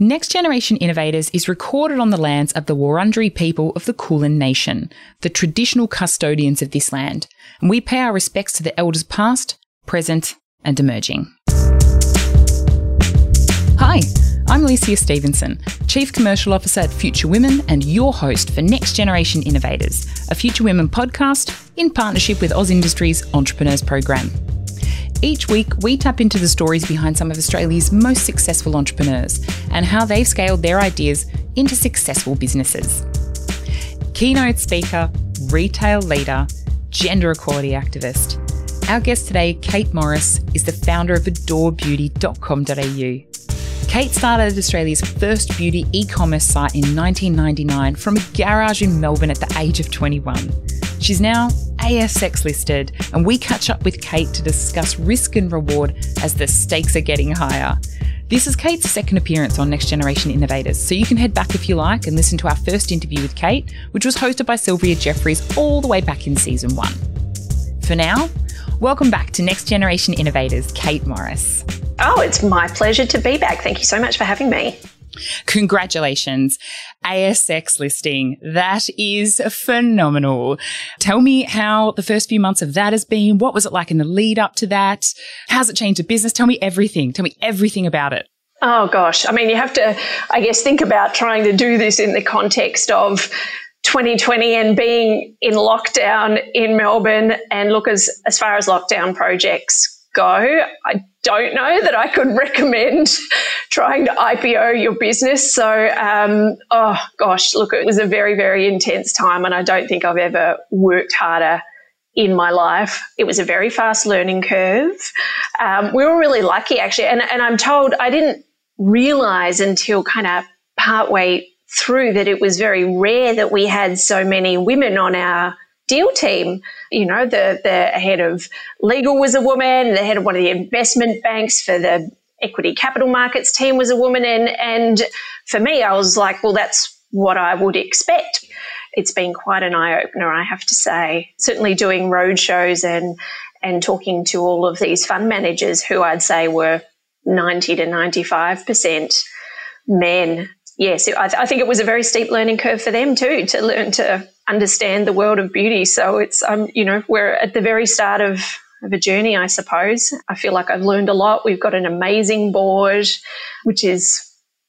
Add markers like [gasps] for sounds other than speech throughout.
Next Generation Innovators is recorded on the lands of the Wurundjeri people of the Kulin Nation, the traditional custodians of this land, and we pay our respects to the elders past, present, and emerging. Hi, I'm Alicia Stevenson, Chief Commercial Officer at Future Women and your host for Next Generation Innovators, a Future Women podcast in partnership with AusIndustry Entrepreneurs Program. Each week, we tap into the stories behind some of Australia's most successful entrepreneurs and how they've scaled their ideas into successful businesses. Keynote speaker, retail leader, gender equality activist. Our guest today, Kate Morris, is the founder of adorebeauty.com.au. Kate started Australia's first beauty e commerce site in 1999 from a garage in Melbourne at the age of 21. She's now ASX listed, and we catch up with Kate to discuss risk and reward as the stakes are getting higher. This is Kate's second appearance on Next Generation Innovators, so you can head back if you like and listen to our first interview with Kate, which was hosted by Sylvia Jeffreys all the way back in season one. For now, welcome back to Next Generation Innovators, Kate Morris. Oh, it's my pleasure to be back. Thank you so much for having me. Congratulations. ASX listing. That is phenomenal. Tell me how the first few months of that has been. What was it like in the lead up to that? How's it changed the business? Tell me everything. Tell me everything about it. Oh gosh. I mean, you have to, I guess, think about trying to do this in the context of 2020 and being in lockdown in Melbourne and look as, as far as lockdown projects go. I don't know that I could [laughs] recommend trying to IPO your business. So, um, oh gosh, look, it was a very, very intense time, and I don't think I've ever worked harder in my life. It was a very fast learning curve. Um, we were really lucky, actually, and, and I'm told I didn't realize until kind of partway through that it was very rare that we had so many women on our deal team. You know, the, the head of legal was a woman, the head of one of the investment banks for the equity capital markets team was a woman. And, and for me, I was like, well, that's what I would expect. It's been quite an eye opener, I have to say. Certainly doing road shows and, and talking to all of these fund managers who I'd say were 90 to 95% men. Yes, I, th- I think it was a very steep learning curve for them too to learn to understand the world of beauty. So it's, um, you know, we're at the very start of, of a journey, I suppose. I feel like I've learned a lot. We've got an amazing board, which is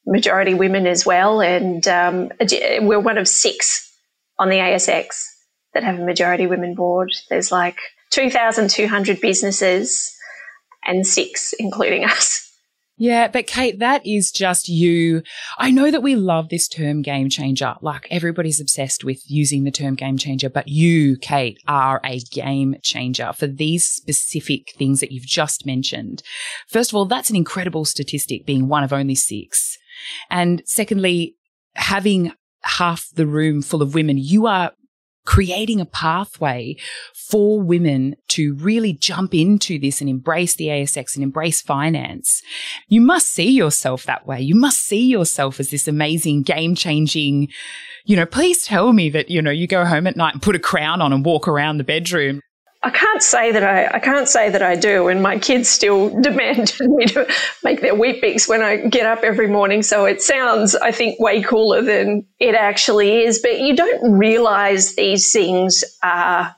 majority women as well. And um, we're one of six on the ASX that have a majority women board. There's like 2,200 businesses and six, including [laughs] us. Yeah, but Kate, that is just you. I know that we love this term game changer. Like everybody's obsessed with using the term game changer, but you, Kate, are a game changer for these specific things that you've just mentioned. First of all, that's an incredible statistic being one of only six. And secondly, having half the room full of women, you are creating a pathway for women to really jump into this and embrace the ASX and embrace finance. You must see yourself that way. You must see yourself as this amazing game changing, you know, please tell me that, you know, you go home at night and put a crown on and walk around the bedroom. I can't say that I, I can't say that I do, and my kids still [laughs] demand me to make their Weet-Bix when I get up every morning. So it sounds, I think, way cooler than it actually is. But you don't realize these things are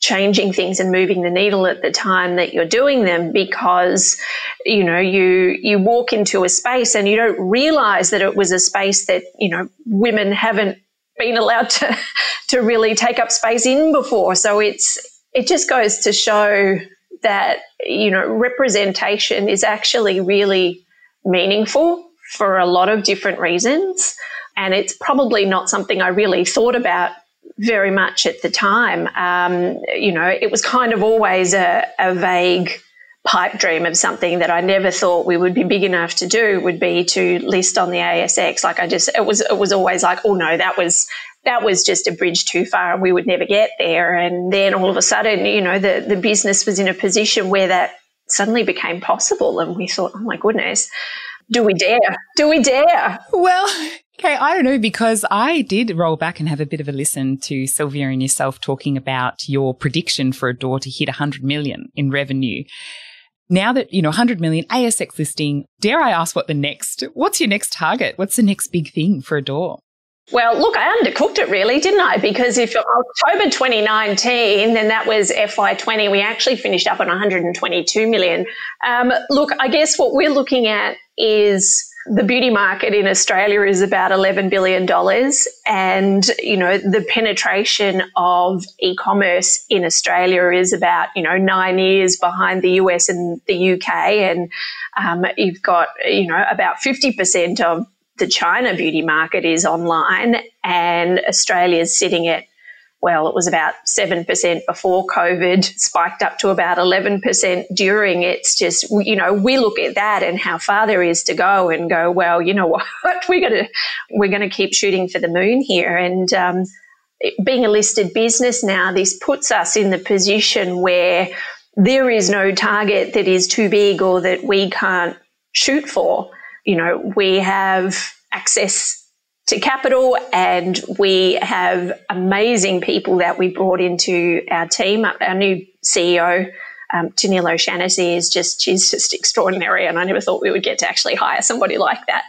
changing things and moving the needle at the time that you're doing them because you know you you walk into a space and you don't realize that it was a space that you know women haven't been allowed to [laughs] to really take up space in before so it's it just goes to show that, you know, representation is actually really meaningful for a lot of different reasons. And it's probably not something I really thought about very much at the time. Um, you know, it was kind of always a, a vague pipe dream of something that I never thought we would be big enough to do would be to list on the ASX. Like I just, it was, it was always like, oh no, that was, that was just a bridge too far and we would never get there. And then all of a sudden, you know, the, the business was in a position where that suddenly became possible. And we thought, oh my goodness, do we dare? Do we dare? Well, [laughs] okay, I don't know because I did roll back and have a bit of a listen to Sylvia and yourself talking about your prediction for Adore to hit 100 million in revenue. now that, you know, 100 million ASX listing, dare I ask what the next, what's your next target? What's the next big thing for Adore? Well, look, I undercooked it really, didn't I? Because if October 2019, then that was FY20, we actually finished up on 122 million. Um, look, I guess what we're looking at is the beauty market in Australia is about $11 billion. And, you know, the penetration of e-commerce in Australia is about, you know, nine years behind the US and the UK. And um, you've got, you know, about 50% of the China beauty market is online and Australia's sitting at well, it was about 7% before COVID, spiked up to about 11% during. It's just, you know, we look at that and how far there is to go and go, well, you know [laughs] what, we're going to, we're going to keep shooting for the moon here. And, um, being a listed business now, this puts us in the position where there is no target that is too big or that we can't shoot for. You know, we have access to capital and we have amazing people that we brought into our team. Our new CEO, um, Tennealle O'Shannessy is just, she's just extraordinary. And I never thought we would get to actually hire somebody like that.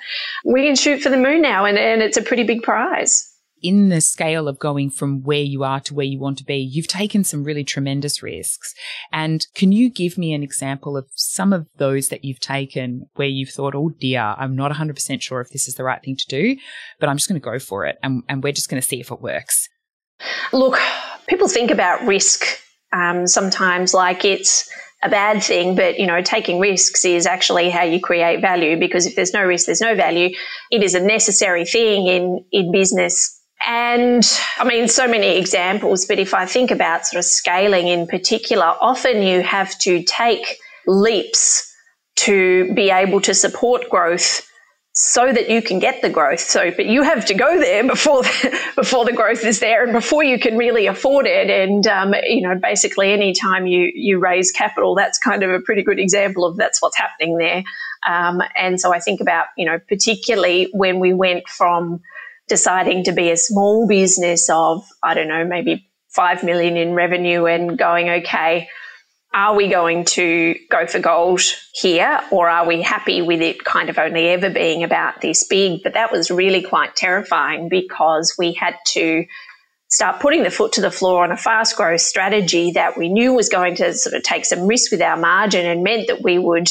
We can shoot for the moon now and, and it's a pretty big prize in the scale of going from where you are to where you want to be, you've taken some really tremendous risks. And can you give me an example of some of those that you've taken where you've thought, oh dear, I'm not 100% sure if this is the right thing to do, but I'm just going to go for it and, and we're just going to see if it works? Look, people think about risk um, sometimes like it's a bad thing, but you know, taking risks is actually how you create value because if there's no risk, there's no value. It is a necessary thing in, in business and I mean, so many examples, but if I think about sort of scaling in particular, often you have to take leaps to be able to support growth so that you can get the growth. So, but you have to go there before the, [laughs] before the growth is there and before you can really afford it. And um, you know, basically, anytime you you raise capital, that's kind of a pretty good example of that's what's happening there. Um, and so I think about you know, particularly when we went from deciding to be a small business of, I don't know, maybe 5 million in revenue and going, okay, are we going to go for gold here or are we happy with it kind of only ever being about this big? But that was really quite terrifying because we had to start putting the foot to the floor on a fast growth strategy that we knew was going to sort of take some risk with our margin and meant that we would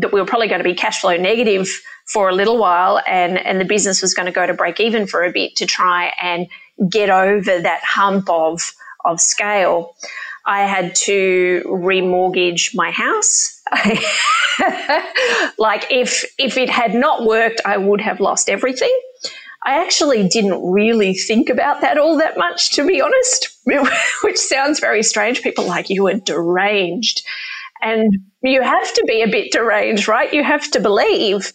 that we were probably going to be cash flow negative for a little while and, and the business was going to go to break even for a bit to try and get over that hump of, of scale. I had to remortgage my house. [laughs] like if if it had not worked, I would have lost everything. I actually didn't really think about that all that much, to be honest, [laughs] which sounds very strange. People like you are deranged. And you have to be a bit deranged, right? You have to believe.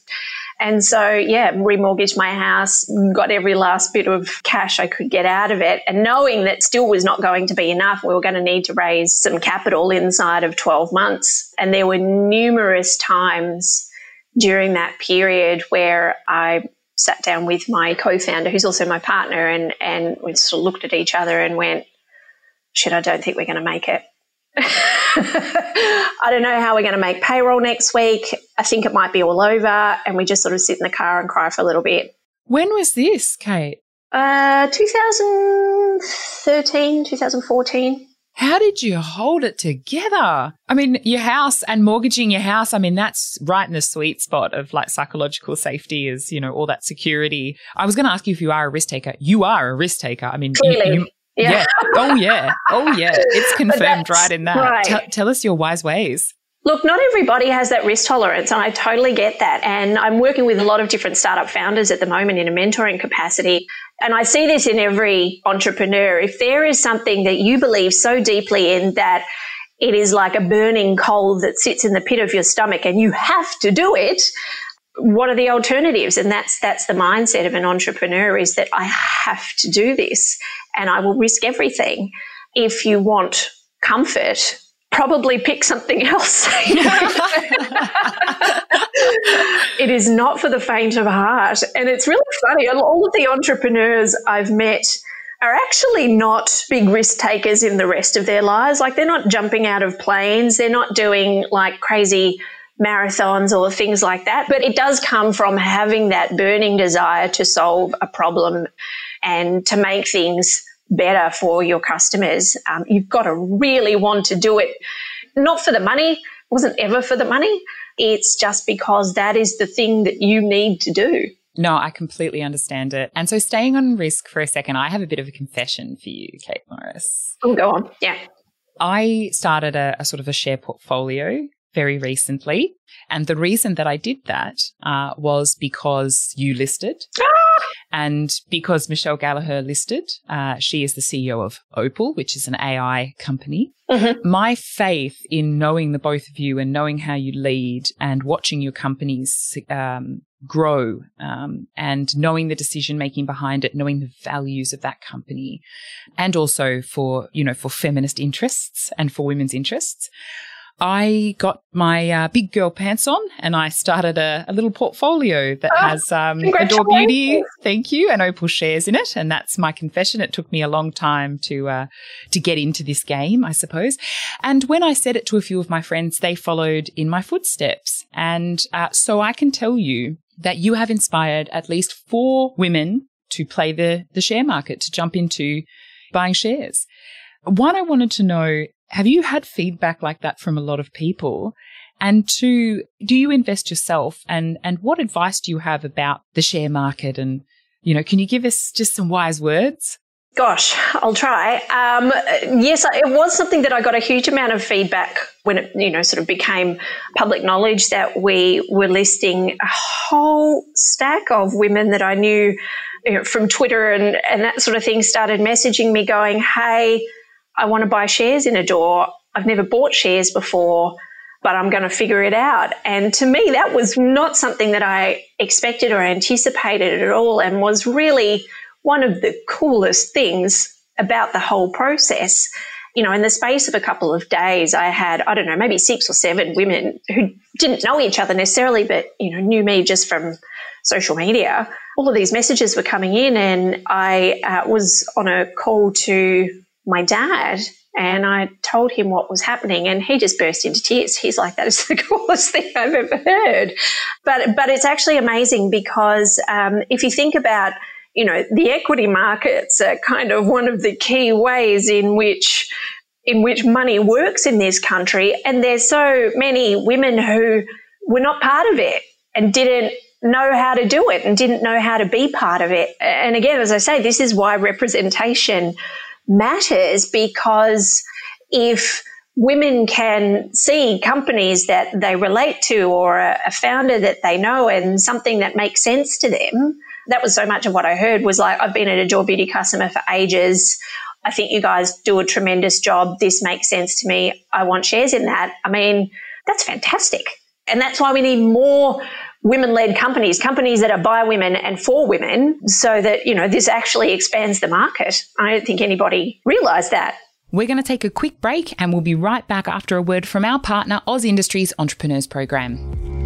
And so, yeah, remortgaged my house, got every last bit of cash I could get out of it. And knowing that still was not going to be enough, we were going to need to raise some capital inside of 12 months. And there were numerous times during that period where I sat down with my co-founder, who's also my partner, and, and we sort of looked at each other and went, shit, I don't think we're going to make it. I don't know how we're going to make payroll next week. I think it might be all over. And we just sort of sit in the car and cry for a little bit. When was this, Kate? Uh, 2013, 2014. How did you hold it together? I mean, your house and mortgaging your house, I mean, that's right in the sweet spot of like psychological safety is, you know, all that security. I was going to ask you if you are a risk taker. You are a risk taker. I mean, you, you, yeah. yeah. Oh, yeah. Oh, yeah. It's [laughs] confirmed right in that. Right. T- tell us your wise ways. Look, not everybody has that risk tolerance, and I totally get that. And I'm working with a lot of different startup founders at the moment in a mentoring capacity. And I see this in every entrepreneur. If there is something that you believe so deeply in that it is like a burning coal that sits in the pit of your stomach and you have to do it, what are the alternatives? And that's that's the mindset of an entrepreneur is that I have to do this and I will risk everything. If you want comfort, probably pick something [laughs] else. it is not for the faint of heart. And it's really funny. All of the entrepreneurs I've met are actually not big risk takers in the rest of their lives. Like they're not jumping out of planes, they're not doing like crazy marathons or things like that. But it does come from having that burning desire to solve a problem and to make things better for your customers. Um, you've got to really want to do it, not for the money, it wasn't ever for the money. It's just because that is the thing that you need to do. No, I completely understand it. And so, staying on risk for a second, I have a bit of a confession for you, Kate Morris. Oh, go on. Yeah. I started a, a sort of a share portfolio very recently. And the reason that I did that uh, was because you listed. [gasps] And because Michelle Gallagher listed, uh, she is the CEO of Opyl, which is an AI company. Mm-hmm. My faith in knowing the both of you and knowing how you lead and watching your companies um, grow um, and knowing the decision making behind it, knowing the values of that company, and also for you know for feminist interests and for women's interests. I got my uh, big girl pants on and I started a, a little portfolio that oh, has um, Adore Beauty, thank you, and Opyl shares in it. And that's my confession. It took me a long time to uh, to get into this game, I suppose. And when I said it to a few of my friends, they followed in my footsteps. And uh, so I can tell you that you have inspired at least four women to play the, the share market, to jump into buying shares. One, I wanted to know have you had feedback like that from a lot of people? And two, do you invest yourself? And, and what advice do you have about the share market? And, you know, can you give us just some wise words? Gosh, I'll try. Um, yes, it was something that I got a huge amount of feedback when it, you know, sort of became public knowledge that we were listing a whole stack of women that I knew you know, from Twitter and, and that sort of thing started messaging me going, Hey, I want to buy shares in Adore. I've never bought shares before, but I'm going to figure it out. And to me, that was not something that I expected or anticipated at all and was really one of the coolest things about the whole process. You know, in the space of a couple of days, I had, I don't know, maybe six or seven women who didn't know each other necessarily, but, you know, knew me just from social media. All of these messages were coming in, and I uh, was on a call to my dad and I told him what was happening and he just burst into tears. He's like, that is [laughs] the coolest thing I've ever heard. But, but it's actually amazing because um, if you think about, you know, the equity markets are kind of one of the key ways in which in which money works in this country. And there's so many women who were not part of it and didn't know how to do it and didn't know how to be part of it. And again, as I say, this is why representation matters because if women can see companies that they relate to or a, founder that they know and something that makes sense to them. That was so much of what I heard was like, I've been an Adore Beauty customer for ages. I think you guys do a tremendous job. This makes sense to me. I want shares in that. I mean, that's fantastic. And that's why we need more women led companies, companies that are by women and for women, so that, you know, this actually expands the market. I don't think anybody realized that. We're going to take a quick break and we'll be right back after a word from our partner, AusIndustry Entrepreneurs Program.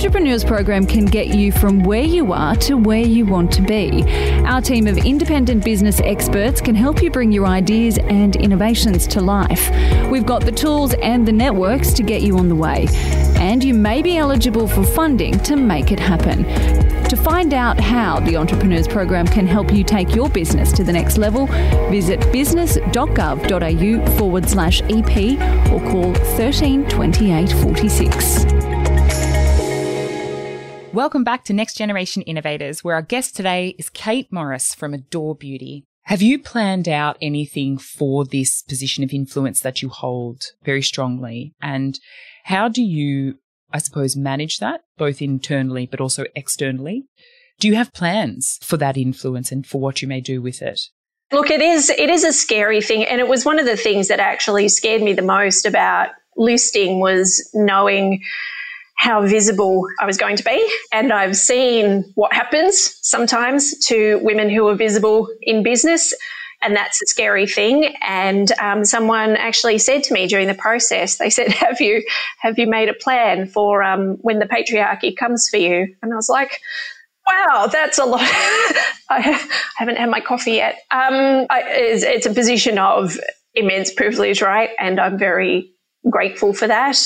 Entrepreneurs Program can get you from where you are to where you want to be. Our team of independent business experts can help you bring your ideas and innovations to life. We've got the tools and the networks to get you on the way. And you may be eligible for funding to make it happen. To find out how the Entrepreneurs Program can help you take your business to the next level, visit business.gov.au forward slash EP or call 13 28 46. Welcome back to Next Generation Innovators, where our guest today is Kate Morris from Adore Beauty. Have you planned out anything for this position of influence that you hold very strongly? And how do you, I suppose, manage that both internally but also externally? Do you have plans for that influence and for what you may do with it? Look, it is it is a scary thing, and it was one of the things that actually scared me the most about listing was knowing how visible I was going to be. And I've seen what happens sometimes to women who are visible in business. And that's a scary thing. And um, someone actually said to me during the process, they said, [laughs] "Have you have you made a plan for um, when the patriarchy comes for you?" And I was like, Wow, that's a lot. [laughs] I haven't had my coffee yet. Um, I, it's, it's a position of immense privilege, right? And I'm very grateful for that.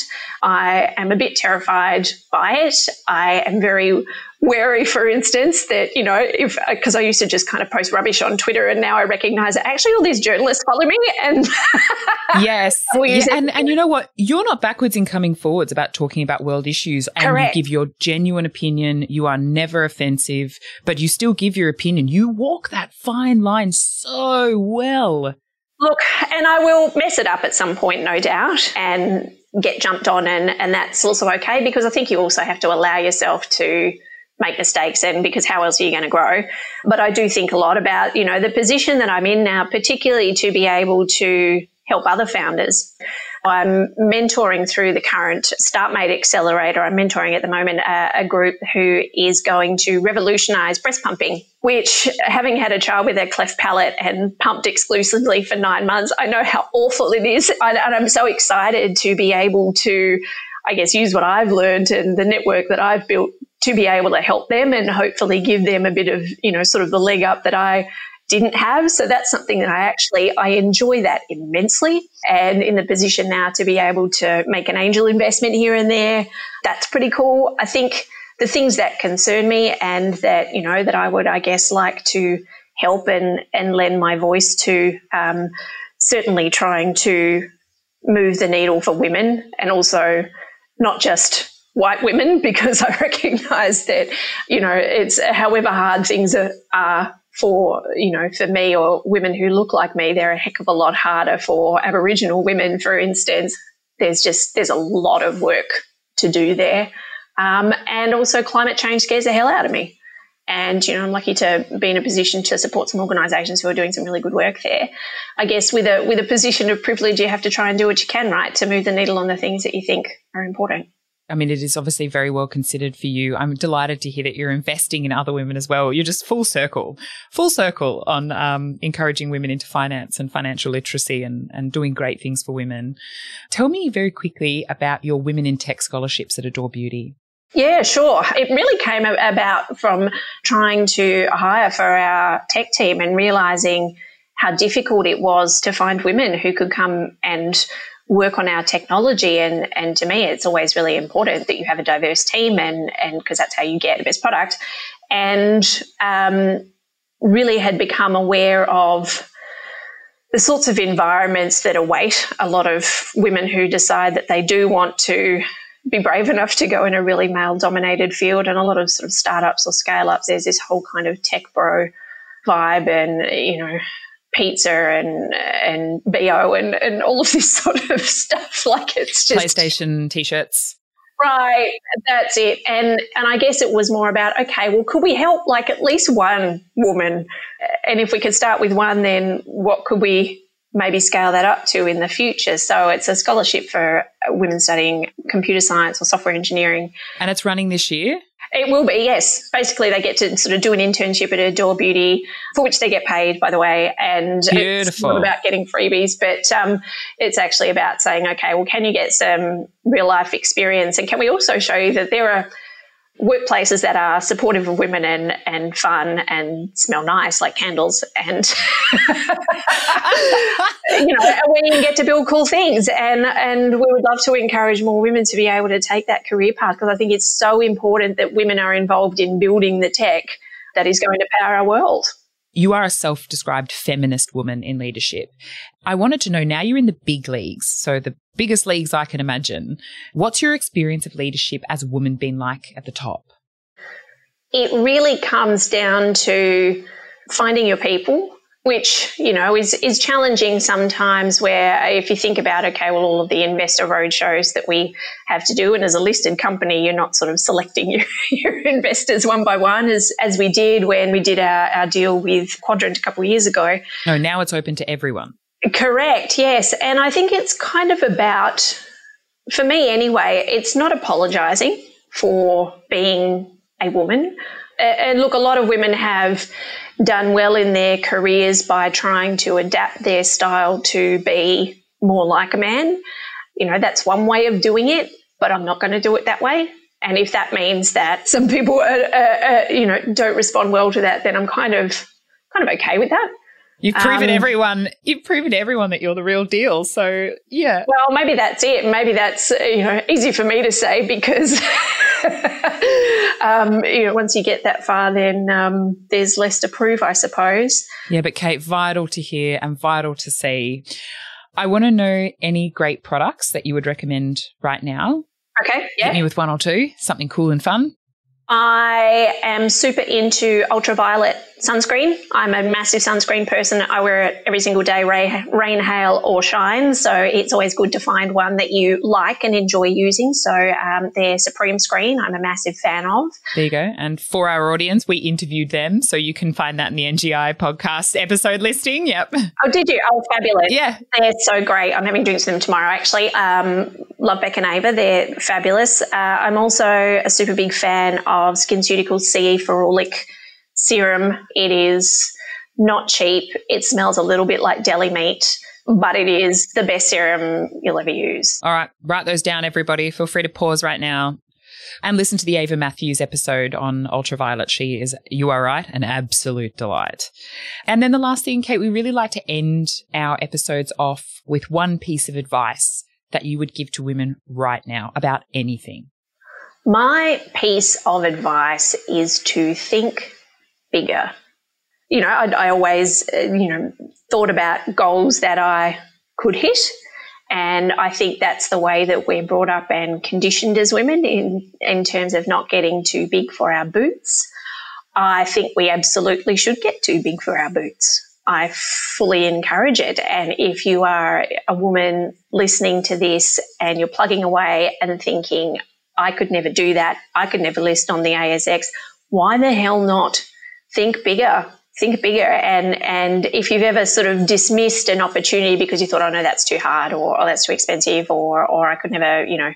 I am a bit terrified by it. I am very wary, for instance, that, you know, if, uh, because I used to just kind of post rubbish on Twitter and now I recognize that actually all these journalists follow me and. [laughs] yes. [laughs] yeah, and, and you know what? You're not backwards in coming forwards about talking about world issues and Correct. you give your genuine opinion. You are never offensive, but you still give your opinion. You walk that fine line so well. Look, and I will mess it up at some point, no doubt, and get jumped on, and, and that's also okay because I think you also have to allow yourself to make mistakes and because how else are you going to grow? But i do think a lot about you know the position that i'm in now particularly to be able to help other founders I'm mentoring through the current StartMate Accelerator. I'm mentoring at the moment a, a, group who is going to revolutionize breast pumping, which, having had a child with a cleft palate and pumped exclusively for nine months, I know how awful it is. And, and I'm so excited to be able to, I guess, use what I've learned and the network that I've built to be able to help them and hopefully give them a bit of, you know, sort of the leg up that I didn't have. So that's something that I actually I enjoy that immensely. And in the position now to be able to make an angel investment here and there, that's pretty cool. I think the things that concern me and that, you know, that I would, I guess, like to help and, and lend my voice to, um, certainly trying to move the needle for women and also not just white women [laughs] because I recognize that, you know, it's however hard things are, are for, you know, for me or women who look like me, they're a heck of a lot harder for Aboriginal women, for instance. There's just, there's a lot of work to do there. Um, and also climate change scares the hell out of me. And, you know, I'm lucky to be in a position to support some organisations who are doing some really good work there. I guess with a, with a position of privilege, you have to try and do what you can, right, to move the needle on the things that you think are important. I mean, it is obviously very well considered for you. I'm delighted to hear that you're investing in other women as well. You're just full circle, full circle on um, encouraging women into finance and financial literacy and, and doing great things for women. Tell me very quickly about your Women in Tech scholarships at Adore Beauty. Yeah, sure. It really came about from trying to hire for our tech team and realizing how difficult it was to find women who could come and work on our technology. And, and to me, it's always really important that you have a diverse team and, and because that's how you get the best product. And um, really had become aware of the sorts of environments that await a lot of women who decide that they do want to be brave enough to go in a really male dominated field and a lot of sort of startups or scale ups there's this whole kind of tech bro vibe and you know pizza and and bo and and all of this [laughs] sort of stuff. Like it's just playstation t-shirts. Right. That's it. And and i guess it was more about okay well could we help like at least one woman? And if we could start with one then what could we maybe scale that up to in the future? So it's a scholarship for women studying computer science or software engineering. And it's running this year it will be, yes. Basically, they get to sort of do an internship at Adore Beauty, for which they get paid, by the way. And Beautiful. it's not about getting freebies, but um, it's actually about saying, okay, well, can you get some real life experience? And can we also show you that there are workplaces that are supportive of women and, and fun and smell nice like candles and [laughs] you know where you get to build cool things and and we would love to encourage more women to be able to take that career path because I think it's so important that women are involved in building the tech that is going to power our world. You are a self described feminist woman in leadership. I wanted to know now you're in the big leagues, so the biggest leagues I can imagine. What's your experience of leadership as a woman been like at the top? It really comes down to finding your people which you know is is challenging sometimes where if you think about okay well all of the investor roadshows that we have to do and as a listed company you're not sort of selecting [laughs] your, your investors one by one as as we did when we did our, our deal with quadrant a couple of years ago. No now it's open to everyone. Correct yes. And i think it's kind of about for me anyway it's not apologizing for being a woman. And look a lot of women have done well in their careers by trying to adapt their style to be more like a man. You know, that's one way of doing it, but I'm not going to do it that way. And if that means that some people, you know, don't respond well to that, then I'm kind of kind of okay with that. You've proven um, everyone. You've proven everyone that you're the real deal. So yeah. Well, maybe that's it. Maybe that's you know easy for me to say because [laughs] um, you know once you get that far, then um, there's less to prove, I suppose. Yeah, but Kate, vital to hear and vital to see. I want to know any great products that you would recommend right now. Okay. Yeah. Hit me with one or two, something cool and fun. I am super into Ultra Violette sunscreen. I'm a massive sunscreen person. I wear it every single day, rain, hail, or shine. So it's always good to find one that you like and enjoy using. So um, their Supreme Screen, I'm a massive fan of. There you go. And for our audience, we interviewed them. So you can find that in the NGI podcast episode listing. Yep. Oh, did you? Oh, fabulous. Yeah. They're so great. I'm having drinks with them tomorrow, actually. Um, love Beck and Ava. They're fabulous. Uh, I'm also a super big fan of SkinCeuticals CE Ferulic serum. It is not cheap. It smells a little bit like deli meat, but it is the best serum you'll ever use. All right, write those down, everybody. Feel free to pause right now and listen to the Ava Matthews episode on Ultra Violette. She is, you are right, an absolute delight. And then the last thing, Kate, we really like to end our episodes off with one piece of advice that you would give to women right now about anything. My piece of advice is to think bigger. You know, I, I always, uh, you know, thought about goals that I could hit. And I think that's the way that we're brought up and conditioned as women in, in terms of not getting too big for our boots. I think we absolutely should get too big for our boots. I fully encourage it. And if you are a woman listening to this and you're plugging away and thinking, I could never do that, I could never list on the ASX, why the hell not? Think bigger think bigger. And and if you've ever sort of dismissed an opportunity because you thought oh no that's too hard or, or that's too expensive or or I could never you know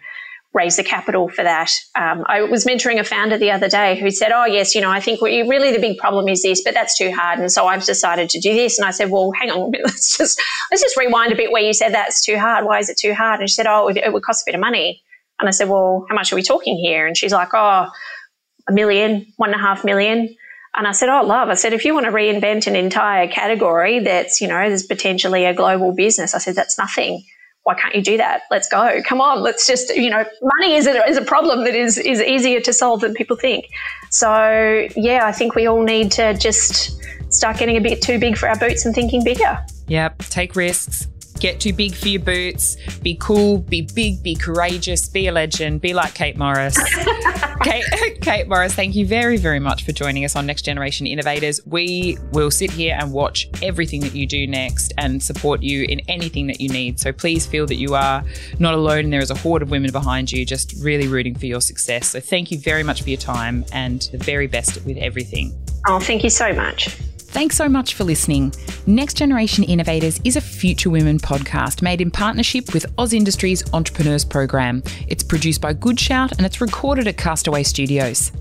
raise the capital for that um, I was mentoring a founder the other day who said oh yes you know I think really the big problem is this but that's too hard and so I've decided to do this. And I said well hang on [laughs] let's just let's just rewind a bit where you said that's too hard why is it too hard? And she said oh it would cost a bit of money. And I said well how much are we talking here? And she's like oh a million one and a half million and I said, Oh, love. I said, if you want to reinvent an entire category that's, you know, there's potentially a global business, I said, that's nothing. Why can't you do that? Let's go. Come on. Let's just, you know, money is a, is a problem that is, is easier to solve than people think. So, yeah, I think we all need to just start getting a bit too big for our boots and thinking bigger. Yep. Take risks Get too big for your boots. Be cool. Be big. Be courageous. Be a legend. Be like Kate Morris. [laughs] Kate, [laughs] Kate Morris, thank you very, very much for joining us on Next Generation Innovators. We will sit here and watch everything that you do next and support you in anything that you need. So please feel that you are not alone and there is a horde of women behind you just really rooting for your success. So thank you very much for your time and the very best with everything. Oh, thank you so much. Thanks so much for listening. Next Generation Innovators is a Future Women podcast made in partnership with AusIndustry Entrepreneurs Program. It's produced by Good Shout and it's recorded at Castaway Studios.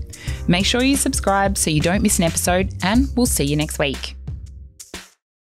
Make sure you subscribe so you don't miss an episode, and we'll see you next week.